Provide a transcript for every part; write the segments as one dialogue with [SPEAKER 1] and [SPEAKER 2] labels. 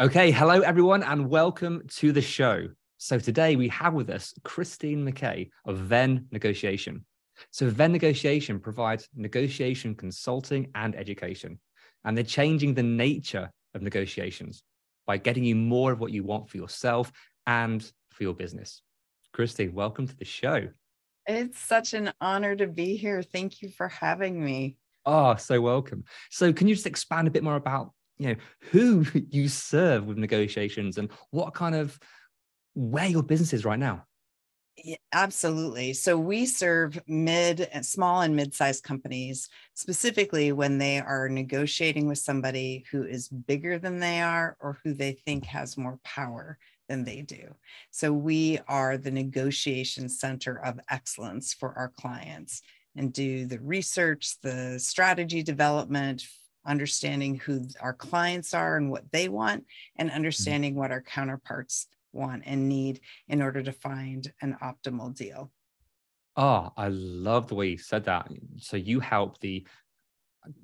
[SPEAKER 1] Okay, hello everyone, and welcome to the show. So today we have with us Christine McKay of Venn Negotiation. So Venn Negotiation provides negotiation consulting and education, and they're changing the nature of negotiations by getting you more of what you want for yourself and for your business. Christine, welcome to the show.
[SPEAKER 2] It's such an honor to be here. Thank you for having me.
[SPEAKER 1] Oh, so welcome. So can you just expand a bit more about you know who you serve with negotiations and what kind of where your business is right now?
[SPEAKER 2] Yeah, absolutely. So we serve mid and small and mid-sized companies specifically when they are negotiating with somebody who is bigger than they are or who they think has more power than they do. So we are the negotiation center of excellence for our clients and do the research, the strategy development, understanding who our clients are and what they want and mm-hmm. understanding what our counterparts want and need in order to find an optimal deal.
[SPEAKER 1] Oh, I love the way you said that. So you help the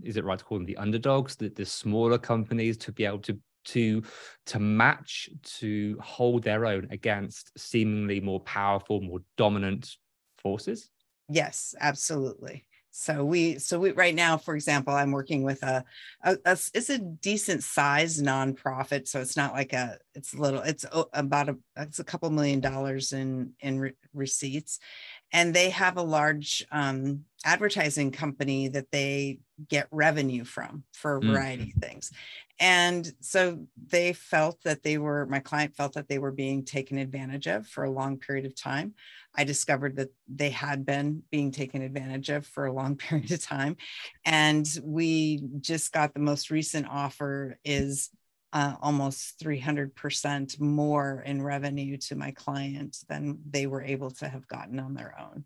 [SPEAKER 1] is it right to call them the underdogs, the, the smaller companies to be able to to to match to hold their own against seemingly more powerful, more dominant forces?
[SPEAKER 2] Yes, absolutely. So we so we right now, for example, I'm working with a, a, a it's a decent sized nonprofit. So it's not like a it's a little it's about a it's a couple million dollars in in re- receipts, and they have a large um, advertising company that they get revenue from for a variety of things. And so they felt that they were, my client felt that they were being taken advantage of for a long period of time. I discovered that they had been being taken advantage of for a long period of time. And we just got the most recent offer is uh, almost 300% more in revenue to my client than they were able to have gotten on their own.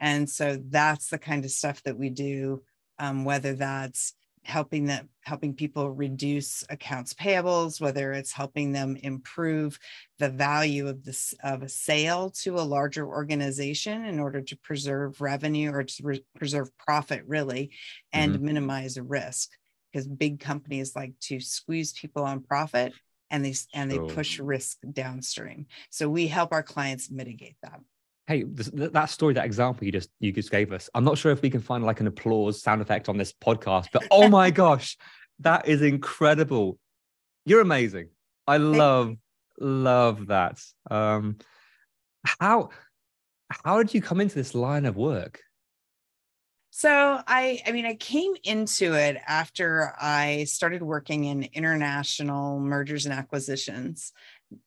[SPEAKER 2] And so that's the kind of stuff that we do, um, whether that's helping them helping people reduce accounts payables whether it's helping them improve the value of this of a sale to a larger organization in order to preserve revenue or to re- preserve profit really and
[SPEAKER 1] Mhm.
[SPEAKER 2] minimize risk. Because big companies like to squeeze people on profit and they and they push risk downstream. So we help our clients mitigate that
[SPEAKER 1] Hey, this, that story, that example you just you just gave us. I'm not sure if we can find like an applause sound effect on this podcast, but oh my gosh, that is incredible. You're amazing. I love love that. Um, how how did you come into this line of work?
[SPEAKER 2] So I I mean I came into it after I started working in international mergers and acquisitions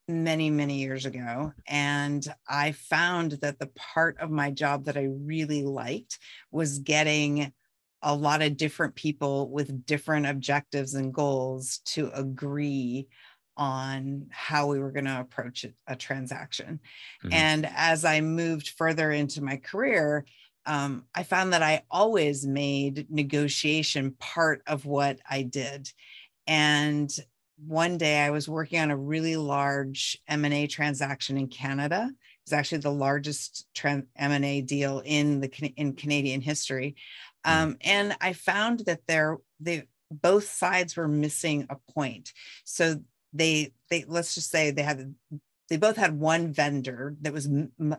[SPEAKER 2] many many years ago and I found that the part of my job that I really liked was getting a lot of different people with different objectives and goals to agree on how we were going to approach a, transaction.
[SPEAKER 1] Mhm.
[SPEAKER 2] And as I moved further into my career, um, I found that I always made negotiation part of what I did. And one day I was working on a really large M&A transaction in Canada. It was actually the largest M&A deal in the in Canadian history. Um, and I found that there they both sides were missing a point. So they they let's just say they had they both had one vendor that was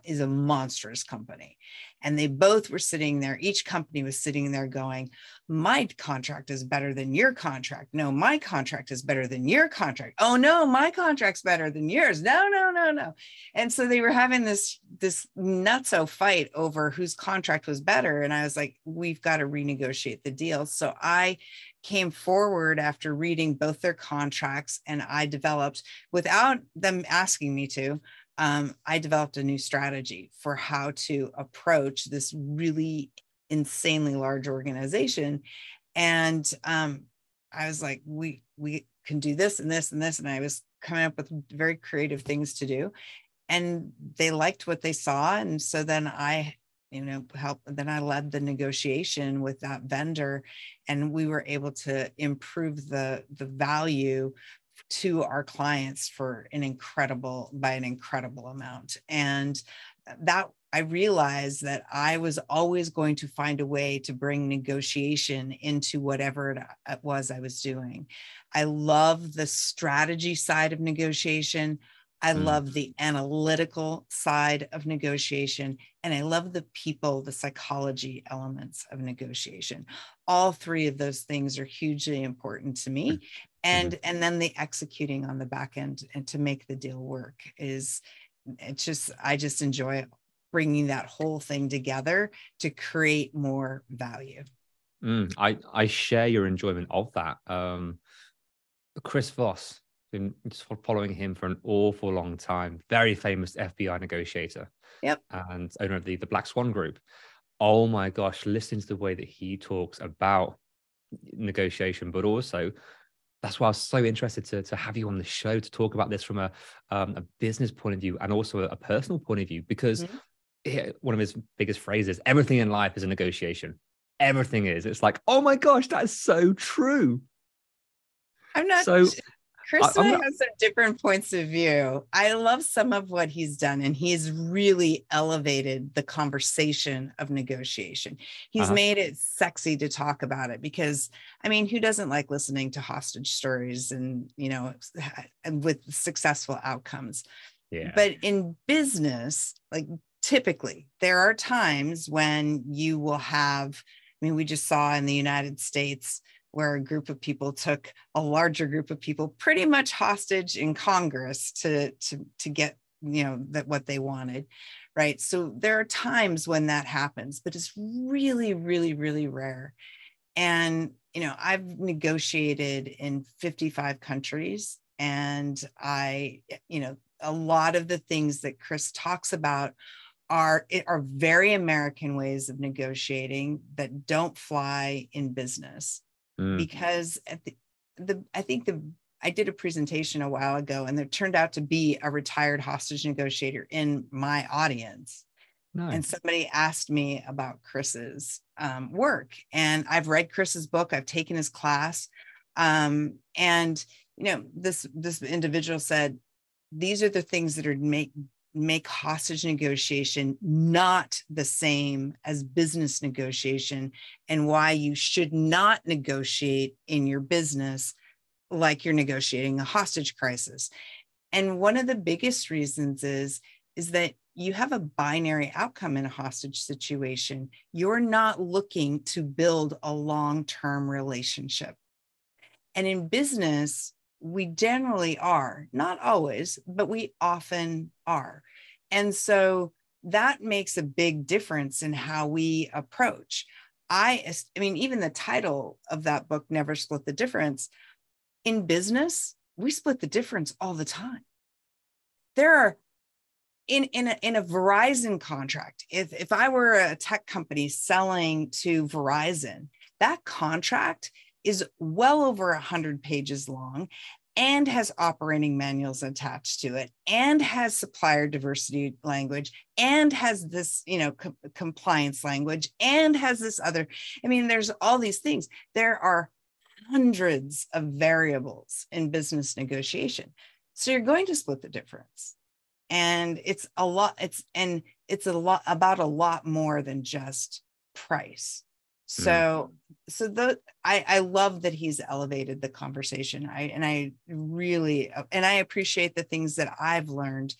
[SPEAKER 2] is a monstrous company and they both were sitting there. Each company was sitting there going my contract is better than your contract. No my contract is better than your contract. Oh no my contract's better than yours. No no no no. And so they were having this this nutso fight over whose contract was better. And i was like we've got to renegotiate the deal. So i came forward after reading both their contracts and I developed, without them asking me to, um, I developed a new strategy for how to approach this really insanely large organization. And um, I was like, we we can do this and this and this. And I was coming up with very creative things to do. And they liked what they saw. And so then I you know help then i led the negotiation with that vendor and we were able to improve the the value to our clients for an incredible by an incredible amount and that I realized that I was always going to find a way to bring negotiation into whatever it was I was doing. I love the strategy side of negotiation. I mm. love the analytical side of negotiation and I love the people, the psychology elements of negotiation. All three of those things are hugely important to me. Mm. And mm-hmm. and then the executing on the back end and to make the deal work is it's just I just enjoy bringing that whole thing together to create more value.
[SPEAKER 1] Mm, I I share your enjoyment of that. Um, Chris Voss, been following him for an awful long time. Very famous FBI negotiator.
[SPEAKER 2] Yep.
[SPEAKER 1] And owner of the, the Black Swan Group. Oh my gosh, listening to the way that he talks about negotiation, but also that's why I was so interested to, to have you on the show to talk about this from a, um, a business point of view and also a, a personal point of view, because mm-hmm. one of his biggest phrases, everything in life is a negotiation. Everything is. It's like, oh my gosh, that's so true.
[SPEAKER 2] I'm not so Chris and I, have some different points of view. I love some of what he's done, and he's really elevated the conversation of negotiation. He's uh-huh. made it sexy to talk about it because, I mean, who doesn't like listening to hostage stories and, you know, with successful outcomes?
[SPEAKER 1] Yeah.
[SPEAKER 2] But in business, like typically, there are times when you will have, I mean, we just saw in the United States where a group of people took a larger group of people pretty much hostage in Congress to to to get you know that what they wanted right? So there are times when that happens but it's really really really rare. And you know i've negotiated in 55 countries and i you know a lot of the things that chris talks about are are very american ways of negotiating that don't fly in business mm. because at the, the I think the I did a presentation a while ago and there turned out to be a retired hostage negotiator in my audience. Nice. And somebody asked me about Chris's um, work. And I've read Chris's book, I've taken his class. Um, and you know, this this individual said, these are the things that are make make hostage negotiation not the same as business negotiation and why you should not negotiate in your business like you're negotiating a hostage crisis. And one of the biggest reasons is is that you have a binary outcome in a hostage situation. You're not looking to build a long-term relationship. And in business, we generally are, not always, but we often are. And so that makes a big difference in how we approach. I, I mean, even the title of that book, Never Split the Difference, in business, we split the difference all the time. There are in in a, in a Verizon contract, if if I were a tech company selling to Verizon, that contract is well over 100 pages long and has operating manuals attached to it and has supplier diversity language and has this you know co- compliance language and has this other i mean there's all these things. There are hundreds of variables in business negotiation. So you're going to split the difference. And it's a lot it's and it's a lot about a lot more than just price. So, mm. so the I I love that he's elevated the conversation. I and I really and I appreciate the things that I've learned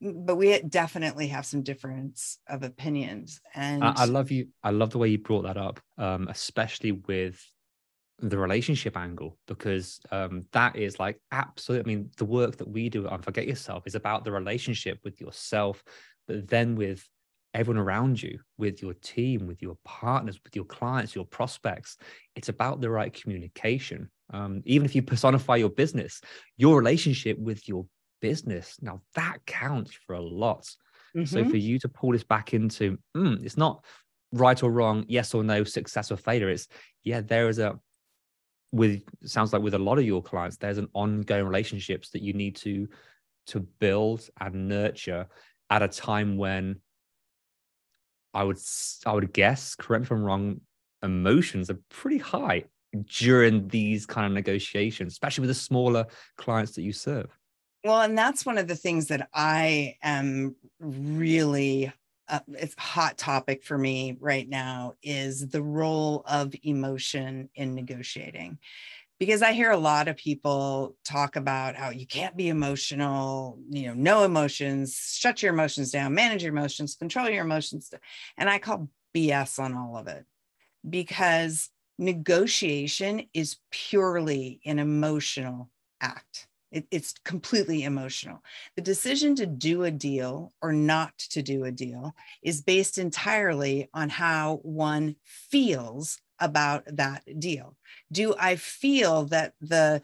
[SPEAKER 2] but we definitely have some difference of opinions and
[SPEAKER 1] I, I love you i love the way you brought that up um, especially with the relationship angle because um, that is like absolutely i mean the work that we do Unforget yourself is about the relationship with yourself but then with everyone around you with your team with your partners with your clients your prospects it's about the right communication um, even if you personify your business your relationship with your business now that counts for a lot mm-hmm. so for you to pull this back into mm, it's not right or wrong yes or no success or failure it's yeah there is a with sounds like with a lot of your clients there's an ongoing relationships that you need to to build and nurture at a time when i would i would guess correct me if i'm wrong emotions are pretty high during these kind of negotiations especially with the smaller clients that you serve.
[SPEAKER 2] Well and that's one of the things that i am really uh, it's hot topic for me right now is the role of emotion in negotiating because i hear a lot of people talk about how you can't be emotional you know no emotions shut your emotions down manage your emotions control your emotions and i call bs on all of it because negotiation is purely an emotional act it, it's completely emotional. The decision to do a deal or not to do a deal is based entirely on how one feels about that deal. Do I feel that the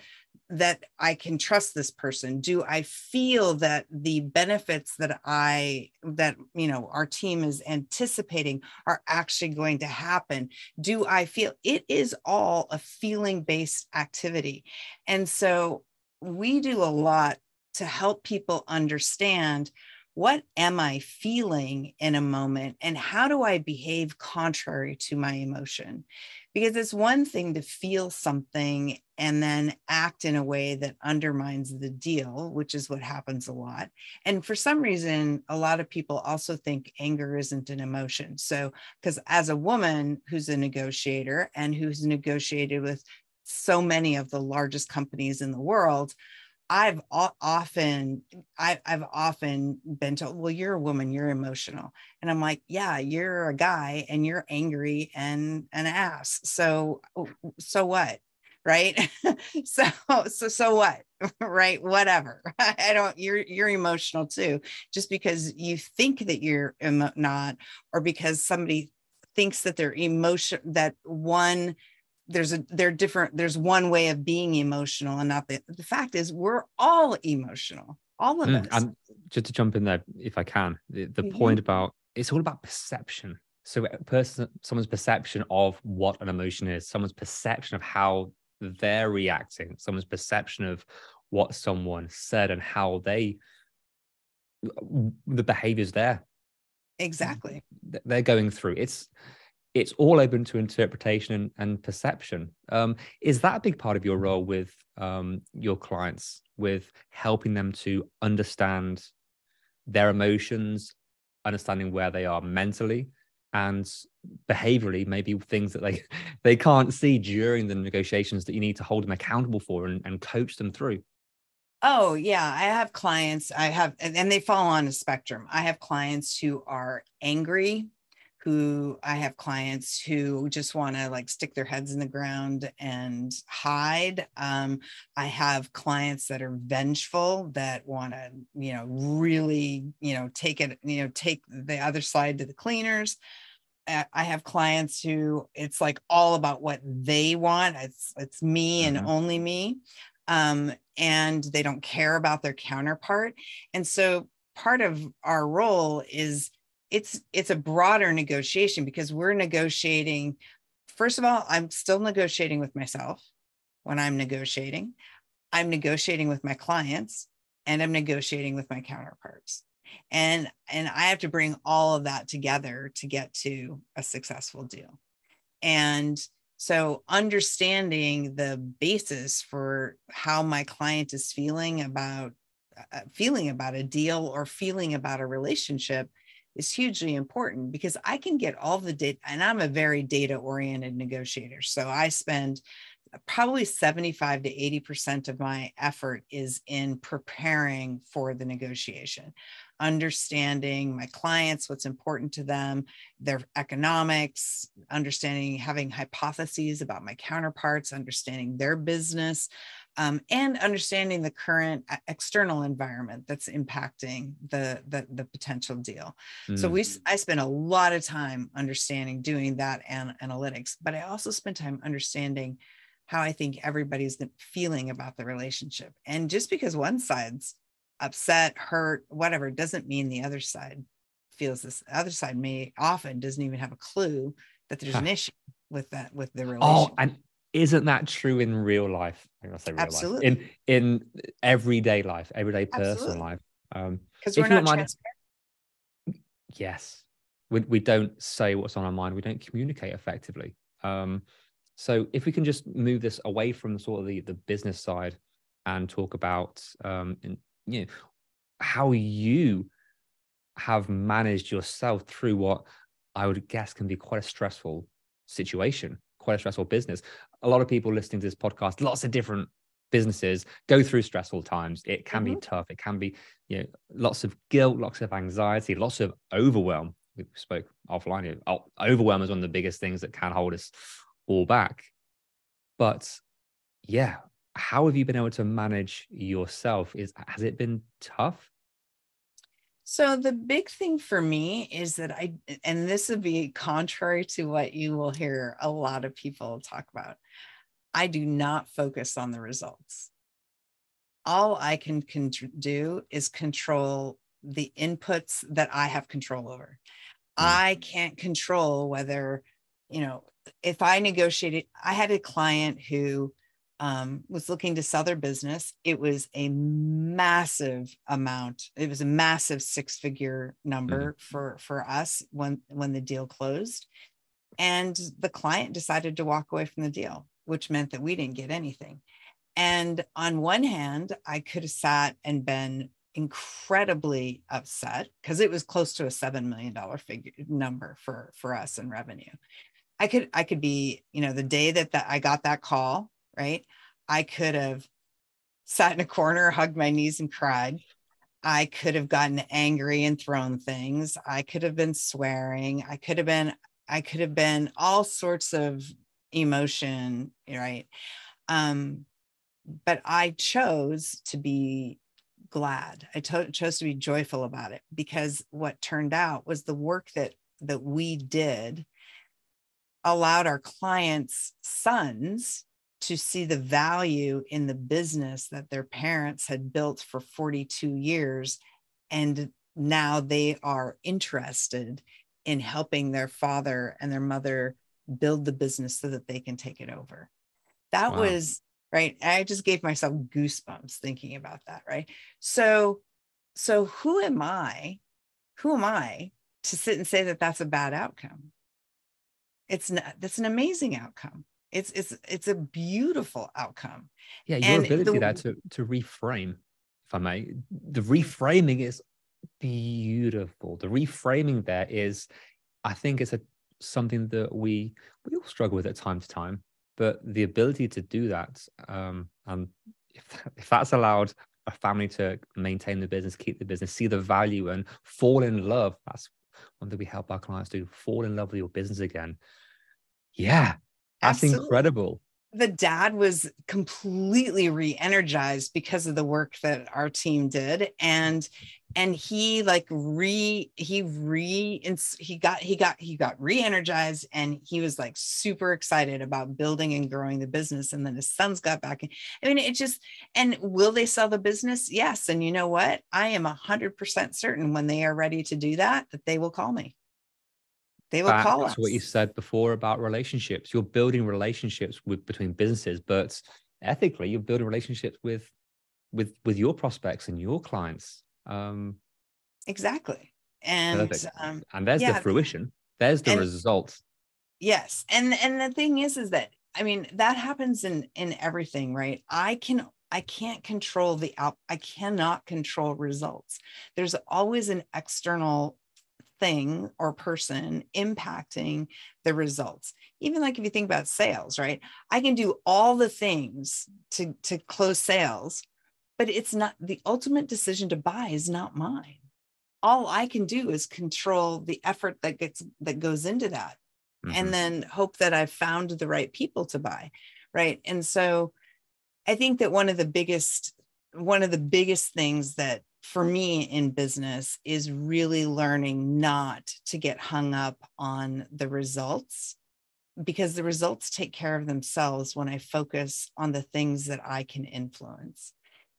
[SPEAKER 2] that I can trust this person? Do I feel that the benefits that I that you know our team is anticipating are actually going to happen? Do I feel it is all a feeling based activity? And so we do a lot to help people understand what am I feeling in a moment and how do I behave contrary to my emotion? Because it's one thing to feel something and then act in a way that undermines the deal, which is what happens a lot. And for some reason, a lot of people also think anger isn't an emotion. So, because as a woman who's a negotiator and who's negotiated with so many of the largest companies in the world I've often I, have often been told, well, you're a woman, you're emotional. And I'm like, yeah, you're a guy and you're angry and an ass. So so what? Right. so so so what? right. Whatever. I don't you're you're emotional too. Just because you think that you're emo- not, or because somebody thinks that they're emotion that one there's a they're different there's one way of being emotional and not the the fact is we're all emotional all of mm, us.
[SPEAKER 1] and just to jump in there if i can the, the mm-hmm. point about it's all about perception. So a person someone's perception of what an emotion is someone's perception of how they're reacting someone's perception of what someone said and how they the behaviors there.
[SPEAKER 2] Exactly.
[SPEAKER 1] They're going through. It's it's all open to interpretation and, and perception. Um, is that a big part of your role with um, your clients, with helping them to understand their emotions, understanding where they are mentally and behaviorally, maybe things that they they can't see during the negotiations that you need to hold them accountable for and, and coach them through?
[SPEAKER 2] Oh, yeah. I have clients, I have, and they fall on a spectrum. I have clients who are angry who I have clients who just want to like stick their heads in the ground and hide. Um, I have clients that are vengeful that want to, you know, really, you know, take it, you know, take the other side to the cleaners. I have clients who it's like all about what they want. It's it's me and mm-hmm. only me. Um, and they don't care about their counterpart. And so part of our role is it's it's a broader negotiation because we're negotiating first of all i'm still negotiating with myself when i'm negotiating. I'm negotiating with my clients and i'm negotiating with my counterparts. And and i have to bring all of that together to get to a successful deal. And so understanding the basis for how my client is feeling about uh, feeling about a deal or feeling about a relationship is hugely important because I can get all the data, and I'm a very data oriented negotiator. So I spend probably 75 to 80% of my effort is in preparing for the negotiation, understanding my clients, what's important to them, their economics, understanding, having hypotheses about my counterparts, understanding their business, um, and understanding the current uh, external environment that's impacting the, the, the potential deal. Mm. So we, I spent a lot of time understanding doing that and analytics, but I also spent time understanding how I think everybody's feeling about the relationship. And just because one side's upset, hurt, whatever, doesn't mean the other side feels this. The other side may often doesn't even have a clue that there's an issue with that with the relationship. Oh,
[SPEAKER 1] and isn't that true in real life? I say real Absolutely. life. In in everyday life, everyday personal Absolutely. life.
[SPEAKER 2] Um, because we're not mind,
[SPEAKER 1] Yes, we we don't say what's on our mind. We don't communicate effectively. Um, so if we can just move this away from sort of the, the business side and talk about um, in, you know, how you have managed yourself through what I would guess can be quite a stressful situation, quite a stressful business. A lot of people listening to this podcast, lots of different businesses go through stressful times. It can mm-hmm. be tough. It can be, you know, lots of guilt, lots of anxiety, lots of overwhelm. We spoke offline. Here. Overwhelm is one of the biggest things that can hold us all back. But yeah, how have you been able to manage yourself? Is has it been tough?
[SPEAKER 2] So the big thing for me is that I and this would be contrary to what you will hear a lot of people talk about. I do not focus on the results. All I can con- do is control the inputs that I have control over. Mm. I can't control whether, you know, if I negotiated, I had a client who um, was looking to sell their business. It was a massive amount. It was a massive six figure number mm-hmm. for for us when when the deal closed, and the client decided to walk away from the deal, which meant that we didn't get anything. And on one hand, I could have sat and been incredibly upset because it was close to a seven million dollar figure number for for us in revenue I could I could be, you know, the day that, that I got that call, right? I could have sat in a corner, hugged my knees and cried. I could have gotten angry and thrown things. I could have been swearing. I could have been I could have been all sorts of emotion, right? Um, but I chose to be glad. I to- chose to be joyful about it because what turned out was the work that that we did allowed our clients' sons to see the value in the business that their parents had built for 42 years. And now they are interested in helping their father and their mother build the business so that they can take it over. That wow. was right. I just gave myself goosebumps thinking about that. Right. So, so who am I? Who am I to sit and say that that's a bad outcome? it's not that's an amazing outcome it's it's it's a beautiful outcome.
[SPEAKER 1] Yeah your and ability the, there to to reframe if i may the reframing is beautiful. The reframing there is i think it's a something that we we all struggle with at time to time but the ability to do that um and if, if that's allowed a family to maintain the business keep the business see the value and fall in love that's one thing we help our clients do fall in love with your business again. Yeah, that's Absolutely. incredible.
[SPEAKER 2] The dad was completely re-energized because of the work that our team did and and he like re he re he got he got he got re-energized and he was like super excited about building and growing the business and then his sons got back i mean it just and will they sell the business? Yes and you know what? I am a hundred percent certain when they are ready to do that that they will call me they will call us.
[SPEAKER 1] What you said before about relationships, you're building relationships with between businesses, but ethically, you're building relationships with with with your prospects and your clients. Um,
[SPEAKER 2] exactly, and
[SPEAKER 1] um, and there's yeah, the fruition. There's the and, result.
[SPEAKER 2] Yes, and and the thing is, is that I mean that happens in in everything, right? I can I can't control the out. I cannot control results. There's always an external thing or person impacting the results. Even like if you think about sales right? I can do all the things to to close sales but it's not the ultimate decision to buy is not mine. All i can do is control the effort that gets that goes into that mm-hmm. and then hope that i've found the right people to buy right? And so i think that one of the biggest one of the biggest things that for me in business is really learning not to get hung up on the results because the results take care of themselves when I focus on the things that I can influence.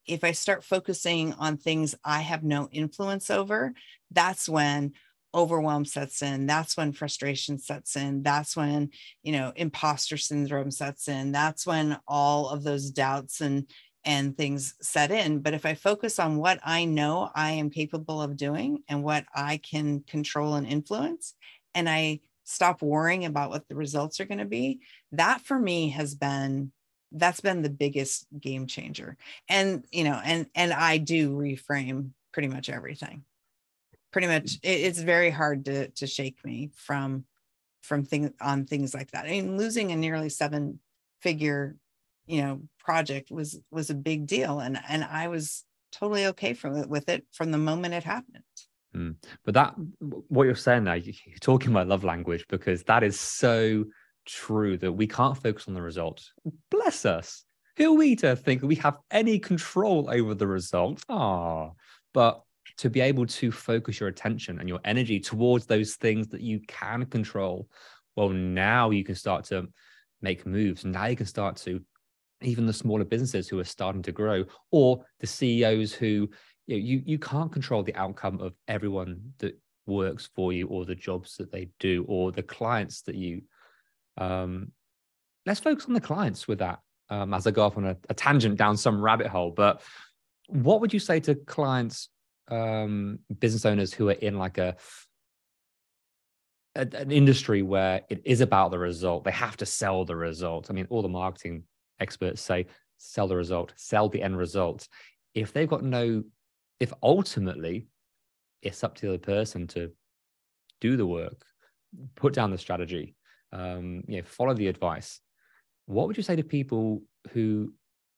[SPEAKER 2] If I start focusing on things I have no influence over, that's when overwhelm sets in that's when frustration sets in that's when you know imposter syndrome sets in that's when all of those doubts and and things set in. But if I focus on what I know I am capable of doing and what I can control and influence, and I stop worrying about what the results are going to be, that for me has been that's been the biggest game changer. And you know, and and I do reframe pretty much everything. Pretty much, it, it's very hard to to shake me from from things on things like that. I mean, losing a nearly seven figure you know project was was a big deal and and i was totally okay from it with it from the moment it happened.
[SPEAKER 1] Mm. but that what you're saying there you're talking my love language because that is so true that we can't focus on the results bless us. Who are we to think we have any control over the result? Ah. But to be able to focus your attention and your energy towards those things that you can control well now you can start to make moves. Now you can start to even the smaller businesses who are starting to grow, or the CEOs who you, know, you, you can't control the outcome of everyone that works for you, or the jobs that they do, or the clients that you. Um, let's focus on the clients with that. Um, as I go off on a, a, tangent down some rabbit hole, but what would you say to clients, um, business owners who are in like a an industry where it is about the result. They have to sell the result. I mean, all the marketing experts say sell the result, sell the end result. If they've got no, if ultimately it's up to the other person to do the work, put down the strategy, um, you know, follow the advice. What would you say to people who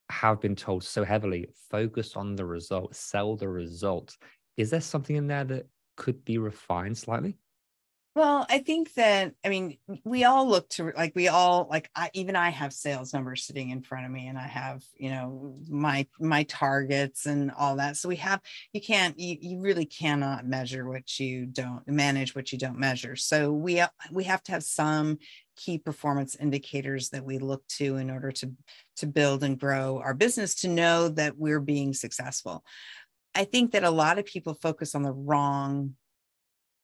[SPEAKER 1] have been told so heavily, focus on the result, sell the result? Is there something in there that could be refined slightly?
[SPEAKER 2] Well, I think that I mean we all look to like we all like I even I have sales numbers sitting in front of me and I have you know my my targets and all that. So we have you can't you, you really cannot measure what you don't manage what you don't measure. So we uh, we have to have some key performance indicators that we look to in order to to build and grow our business to know that we're being successful. I think that a lot of people focus on the wrong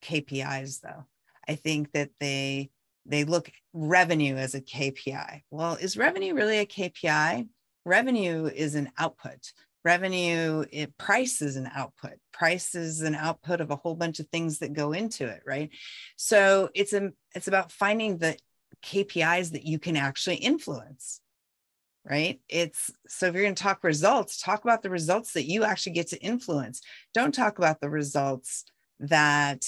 [SPEAKER 2] KPIs though. I think that they they look revenue as a KPI. Well, is revenue really a KPI? Revenue is an output. Revenue, it, price is an output. Price is an output of a whole bunch of things that go into it, right? So it's a it's about finding the KPIs that you can actually influence right? It's so if you're going to talk results, talk about the results that you actually get to influence. Don't talk about the results that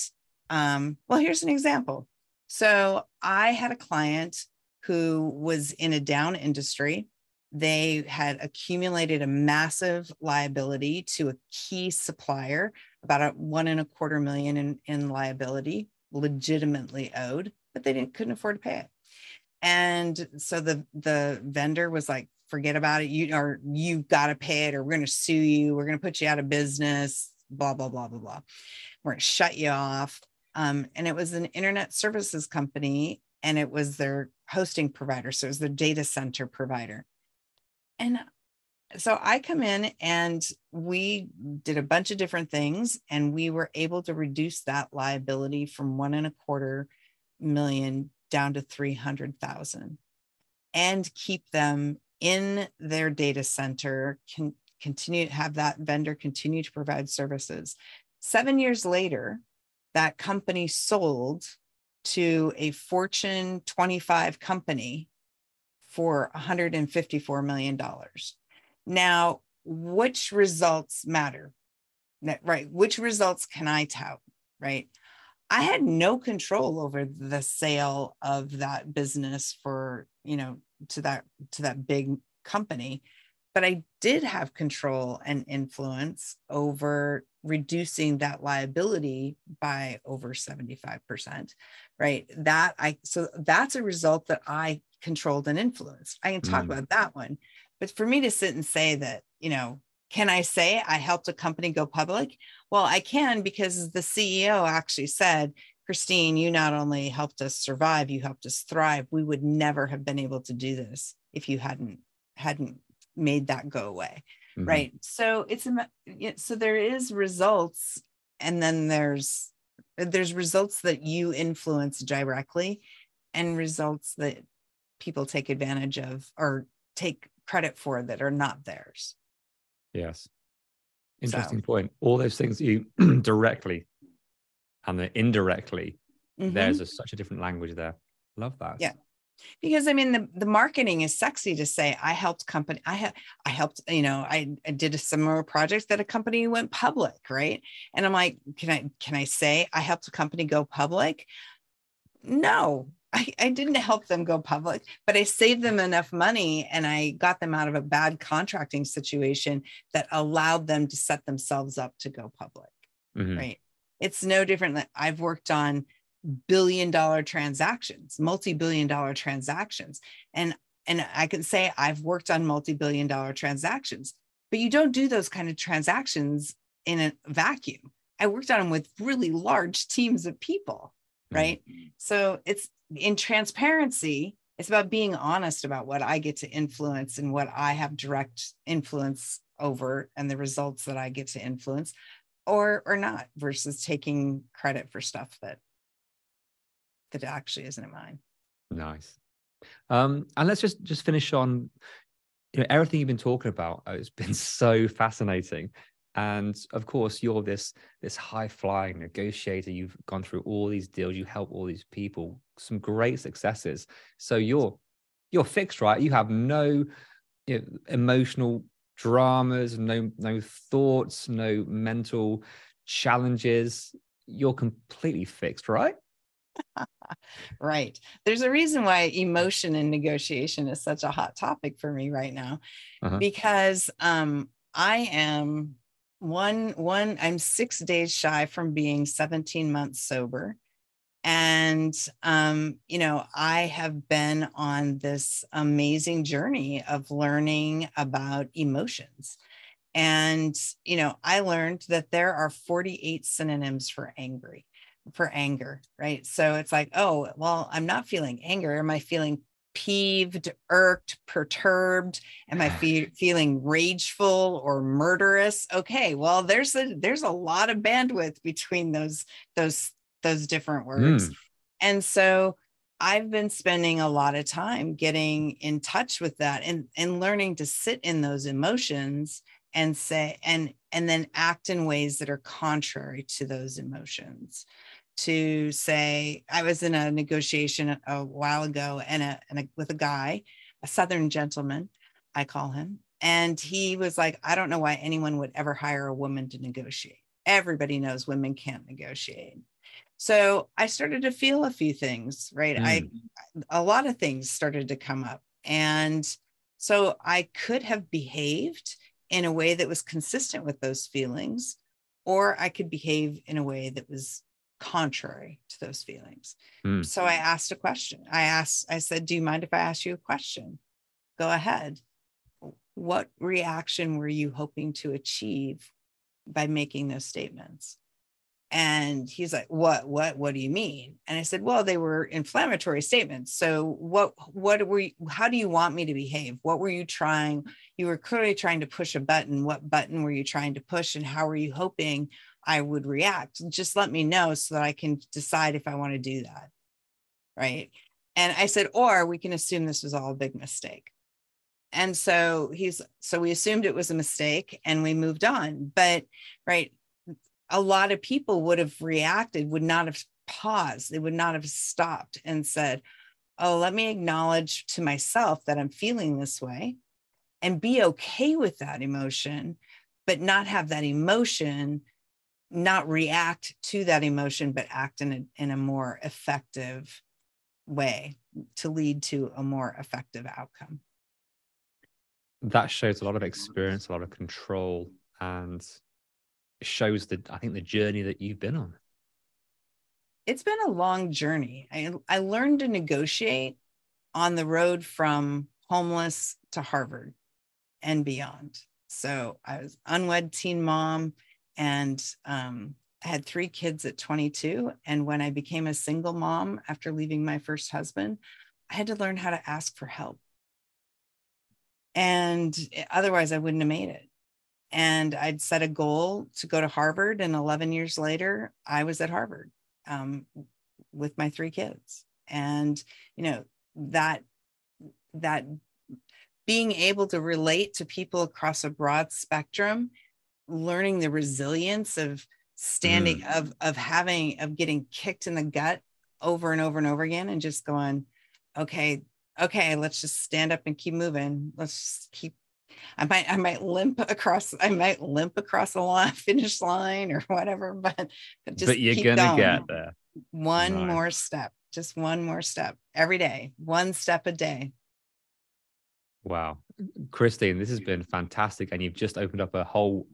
[SPEAKER 2] um, well, here's an example. So I had a client who was in a down industry. They had accumulated a massive liability to a key supplier, about a one and a quarter million in, in liability, legitimately owed, but they didn't couldn't afford to pay it. And so the the vendor was like, forget about it. You or you got to pay it, or we're going to sue you. We're going to put you out of business. Blah blah blah blah blah. We're going to shut you off. Um, and it was an internet services company and it was their hosting provider. So it was their data center provider. And so I come in and we did a bunch of different things and we were able to reduce that liability from one and a quarter million down to 300,000 and keep them in their data center, can continue to have that vendor continue to provide services. Seven years later, that company sold to a Fortune 25 company for $154 million. Now, which results matter? Right? Which results can I tout? Right? I had no control over the sale of that business for, you know, to that to that big company, but I did have control and influence over reducing that liability by over 75%, right? That I so that's a result that I controlled and influenced. I can talk mm. about that one. But for me to sit and say that, you know, can I say I helped a company go public? Well, I can because the CEO actually said, Christine, you not only helped us survive, you helped us thrive. We would never have been able to do this if you hadn't hadn't made that go away. Mm-hmm. Right. So it's so there is results and then there's there's results that you influence directly and results that people take advantage of or take credit for that are not theirs.
[SPEAKER 1] Yes. Interesting so. point. All those things you directly and the indirectly, mm-hmm. there's a, such a different language there. Love that.
[SPEAKER 2] Yeah. Because I mean the, the marketing is sexy to say I helped company I have I helped you know I, I did a similar project that a company went public right and I'm like can I can I say I helped a company go public no I, I didn't help them go public, but I saved them enough money and I got them out of a bad contracting situation that allowed them to set themselves up to go public. Mm-hmm. Right. It's no different that I've worked on billion dollar transactions, multi-billion dollar transactions. And and I can say I've worked on multi-billion dollar transactions, but you don't do those kind of transactions in a vacuum. I worked on them with really large teams of people, right? Mm-hmm. So it's in transparency, it's about being honest about what I get to influence and what I have direct influence over and the results that I get to influence or or not versus taking credit for stuff that that actually isn't mine.
[SPEAKER 1] Nice. Um, and let's just just finish on you know everything you've been talking about. Uh, it's been so fascinating. And of course you're this this high flying negotiator. You've gone through all these deals. You help all these people. Some great successes. So you're you're fixed right? You have no you know, emotional dramas no no thoughts no mental challenges. You're completely fixed right
[SPEAKER 2] right. There's a reason why emotion and negotiation is such a hot topic for me right now uh-huh. because um i am one one i'm six days shy from being 17 months sober. And um, you know i have been on this amazing journey of learning about emotions. And you know i learned that there are 48 synonyms for angry for anger right so it's like oh well i'm not feeling anger am i feeling peeved, irked, perturbed? Am I fe- feeling rageful or murderous? Okay, well, there's a there's a lot of bandwidth between those those those different words, mm. and so I've been spending a lot of time getting in touch with that and and learning to sit in those emotions and say and and then act in ways that are contrary to those emotions to say I was in a negotiation a while ago and a, and a, with a guy, a Southern gentleman, I call him, and he was like, I don't know why anyone would ever hire a woman to negotiate. Everybody knows women can't negotiate. So I started to feel a few things, right? Mm. I a lot of things started to come up. And so I could have behaved in a way that was consistent with those feelings, or I could behave in a way that was contrary to those feelings. Mm. So I asked a question. I asked, I said, Do you mind if I ask you a question? Go ahead. What reaction were you hoping to achieve by making those statements? And he's like, What, what, what do you mean? And I said, Well, they were inflammatory statements. So what, what were you, how do you want me to behave? What were you trying? You were clearly trying to push a button. What button were you trying to push? And how were you hoping I would react. Just let me know so that I can decide if I want to do that. Right. And I said, or we can assume this was all a big mistake. And so he's, so we assumed it was a mistake and we moved on. But, right, a lot of people would have reacted, would not have paused, they would not have stopped and said, oh, let me acknowledge to myself that I'm feeling this way and be okay with that emotion, but not have that emotion not react to that emotion, but act in a, in a more effective way to lead to a more effective outcome.
[SPEAKER 1] That shows a lot of experience, a lot of control, and shows the I think the journey that you've been on.
[SPEAKER 2] It's been a long journey. I, I learned to negotiate on the road from homeless to Harvard and beyond. So I was unwed teen mom and um, I had three kids at 22. And when I became a single mom after leaving my first husband, I had to learn how to ask for help. And eh, otherwise, I wouldn't have made it. And I'd set a goal to go to Harvard. And 11 years later, I was at Harvard um, with my three kids. And, you know, that, that being able to relate to people across a broad spectrum learning the resilience of standing mm. of of having of getting kicked in the gut over and over and over again and just going okay okay let's just stand up and keep moving let's keep I might I might limp across I might limp across the line, finish line or whatever, but,
[SPEAKER 1] but just but you're gonna going. get there.
[SPEAKER 2] One nice. more step, just one more step every day, one step a day.
[SPEAKER 1] Wow. Christine, this has been fantastic. And you've just opened up a whole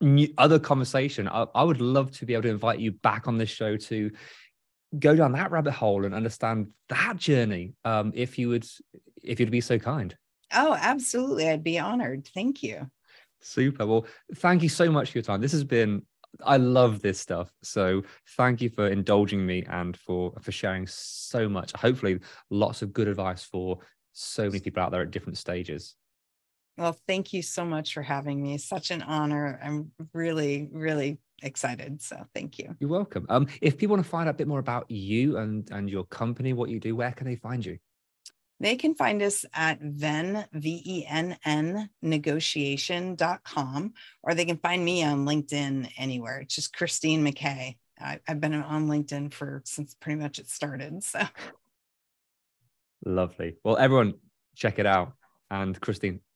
[SPEAKER 1] new, other conversation. I, I would love to be able to invite you back on this show to go down that rabbit hole and understand that journey. Um, if you would, if you'd be so kind.
[SPEAKER 2] Oh, absolutely. I'd be honored. Thank you.
[SPEAKER 1] Super. Well, thank you so much for your time. This has been I love this stuff. So thank you for indulging me and for for sharing so much. Hopefully, lots of good advice for so many people out there at different stages.
[SPEAKER 2] Well, thank you so much for having me. Such an honor. I'm really, really excited. So thank you.
[SPEAKER 1] You're welcome. Um, if people want to find out a bit more about you and and your company, what you do, where can they find you?
[SPEAKER 2] They can find us at Venn, V-E-N-N negotiation.com, or they can find me on LinkedIn anywhere. It's just Christine McKay. I, have been on LinkedIn for since pretty much it started. So
[SPEAKER 1] lovely. Well, everyone check it out. And Christine,